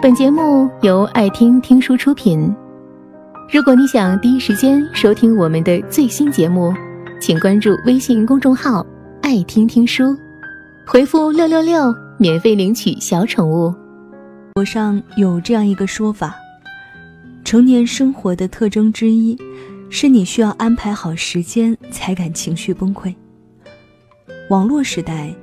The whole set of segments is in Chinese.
本节目由爱听听书出品。如果你想第一时间收听我们的最新节目，请关注微信公众号“爱听听书”，回复“六六六”免费领取小宠物。网上有这样一个说法：成年生活的特征之一，是你需要安排好时间才敢情绪崩溃。网络时代，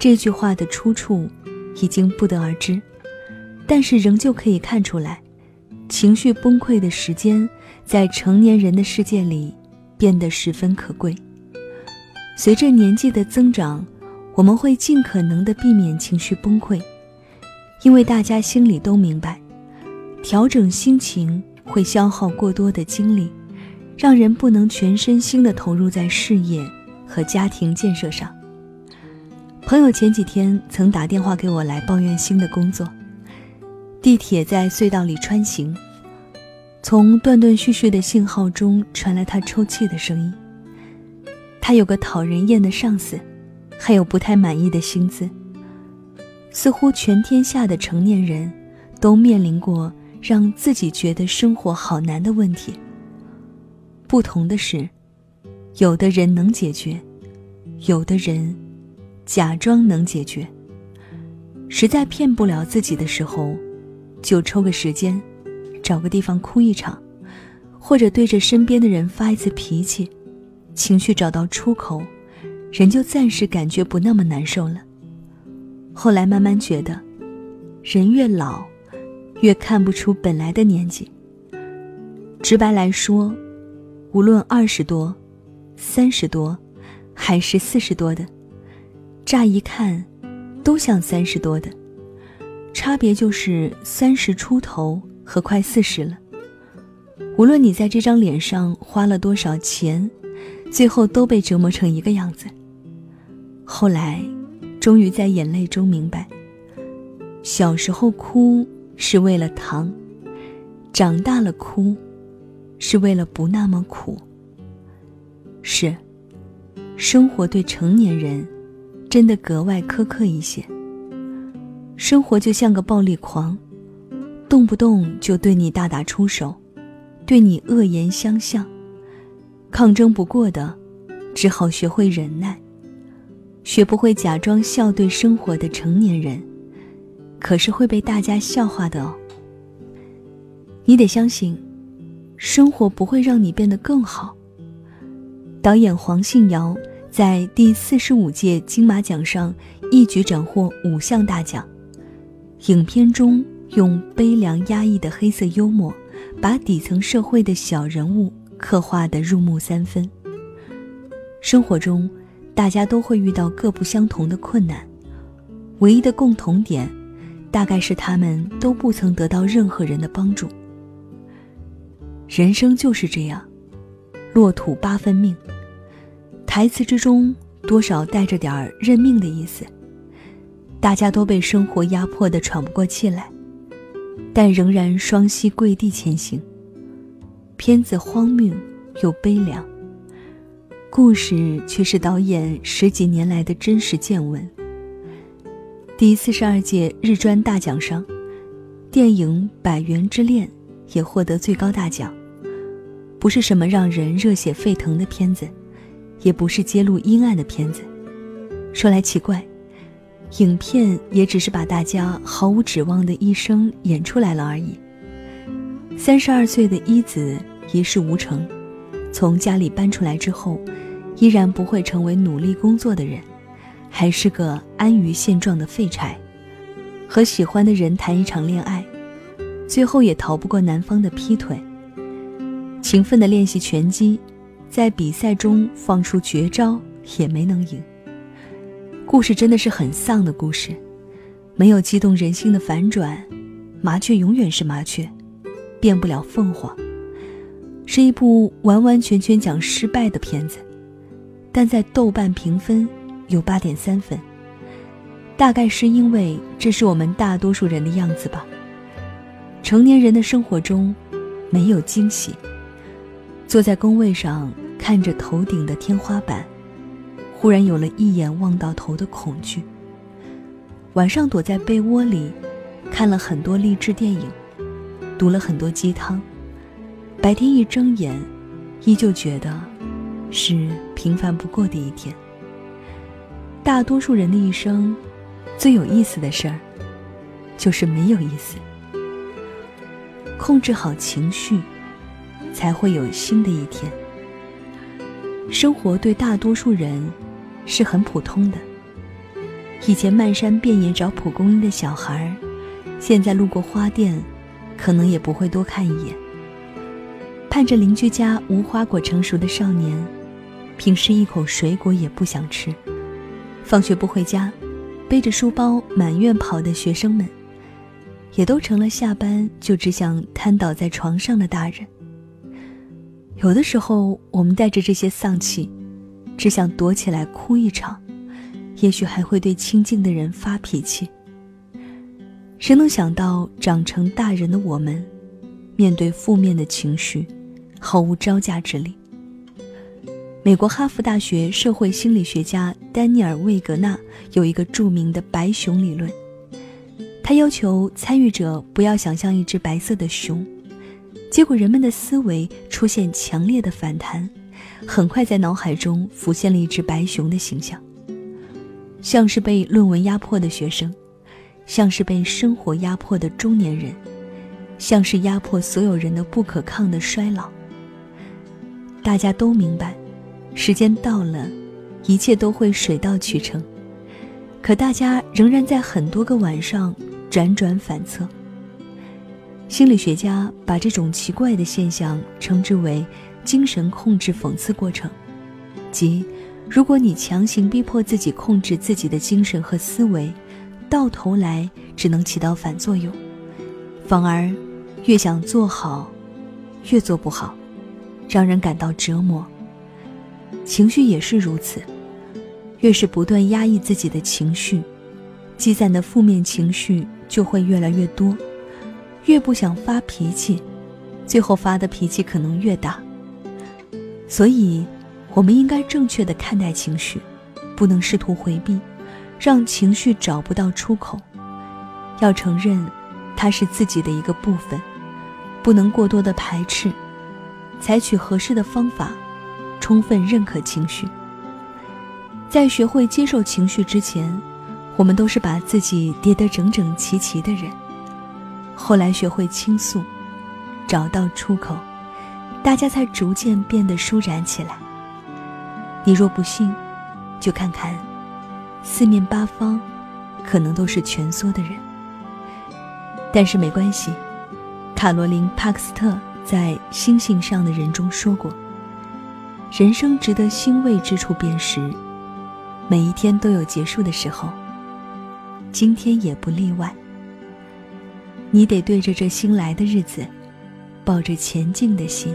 这句话的出处已经不得而知。但是仍旧可以看出来，情绪崩溃的时间在成年人的世界里变得十分可贵。随着年纪的增长，我们会尽可能的避免情绪崩溃，因为大家心里都明白，调整心情会消耗过多的精力，让人不能全身心的投入在事业和家庭建设上。朋友前几天曾打电话给我来抱怨新的工作。地铁在隧道里穿行，从断断续续的信号中传来他抽泣的声音。他有个讨人厌的上司，还有不太满意的薪资。似乎全天下的成年人，都面临过让自己觉得生活好难的问题。不同的是，有的人能解决，有的人假装能解决。实在骗不了自己的时候。就抽个时间，找个地方哭一场，或者对着身边的人发一次脾气，情绪找到出口，人就暂时感觉不那么难受了。后来慢慢觉得，人越老，越看不出本来的年纪。直白来说，无论二十多、三十多，还是四十多的，乍一看，都像三十多的。差别就是三十出头和快四十了。无论你在这张脸上花了多少钱，最后都被折磨成一个样子。后来，终于在眼泪中明白，小时候哭是为了糖，长大了哭，是为了不那么苦。是，生活对成年人，真的格外苛刻一些。生活就像个暴力狂，动不动就对你大打出手，对你恶言相向，抗争不过的，只好学会忍耐。学不会假装笑对生活的成年人，可是会被大家笑话的哦。你得相信，生活不会让你变得更好。导演黄信尧在第四十五届金马奖上一举斩获五项大奖。影片中用悲凉压抑的黑色幽默，把底层社会的小人物刻画得入木三分。生活中，大家都会遇到各不相同的困难，唯一的共同点，大概是他们都不曾得到任何人的帮助。人生就是这样，落土八分命。台词之中多少带着点儿认命的意思。大家都被生活压迫得喘不过气来，但仍然双膝跪地前行。片子荒谬又悲凉，故事却是导演十几年来的真实见闻。第四十二届日专大奖上，电影《百元之恋》也获得最高大奖。不是什么让人热血沸腾的片子，也不是揭露阴暗的片子。说来奇怪。影片也只是把大家毫无指望的一生演出来了而已。三十二岁的一子一事无成，从家里搬出来之后，依然不会成为努力工作的人，还是个安于现状的废柴。和喜欢的人谈一场恋爱，最后也逃不过男方的劈腿。勤奋的练习拳击，在比赛中放出绝招也没能赢。故事真的是很丧的故事，没有激动人心的反转，麻雀永远是麻雀，变不了凤凰。是一部完完全全讲失败的片子，但在豆瓣评分有八点三分。大概是因为这是我们大多数人的样子吧。成年人的生活中，没有惊喜。坐在工位上，看着头顶的天花板。忽然有了一眼望到头的恐惧。晚上躲在被窝里，看。了很多励志电影，读了很多鸡汤，白天一睁眼，依旧觉得是平凡不过的一天。大多数人的一生，最有意思的事儿，就是没有意思。控制好情绪，才会有新的一天。生活对大多数人是很普通的。以前漫山遍野找蒲公英的小孩，现在路过花店，可能也不会多看一眼。盼着邻居家无花果成熟的少年，平时一口水果也不想吃。放学不回家，背着书包满院跑的学生们，也都成了下班就只想瘫倒在床上的大人。有的时候，我们带着这些丧气，只想躲起来哭一场，也许还会对亲近的人发脾气。谁能想到，长成大人的我们，面对负面的情绪，毫无招架之力？美国哈佛大学社会心理学家丹尼尔·魏格纳有一个著名的“白熊理论”，他要求参与者不要想象一只白色的熊，结果人们的思维出现强烈的反弹，很快在脑海中浮现了一只白熊的形象，像是被论文压迫的学生，像是被生活压迫的中年人，像是压迫所有人的不可抗的衰老。大家都明白。时间到了，一切都会水到渠成。可大家仍然在很多个晚上辗转反侧。心理学家把这种奇怪的现象称之为“精神控制讽刺过程”，即如果你强行逼迫自己控制自己的精神和思维，到头来只能起到反作用，反而越想做好，越做不好，让人感到折磨。情绪也是如此，越是不断压抑自己的情绪，积攒的负面情绪就会越来越多。越不想发脾气，最后发的脾气可能越大。所以，我们应该正确的看待情绪，不能试图回避，让情绪找不到出口。要承认，它是自己的一个部分，不能过多的排斥，采取合适的方法。充分认可情绪。在学会接受情绪之前，我们都是把自己叠得整整齐齐的人。后来学会倾诉，找到出口，大家才逐渐变得舒展起来。你若不信，就看看，四面八方，可能都是蜷缩的人。但是没关系，卡罗琳·帕克斯特在《星星上的人》中说过。人生值得欣慰之处，便是每一天都有结束的时候，今天也不例外。你得对着这新来的日子，抱着前进的心。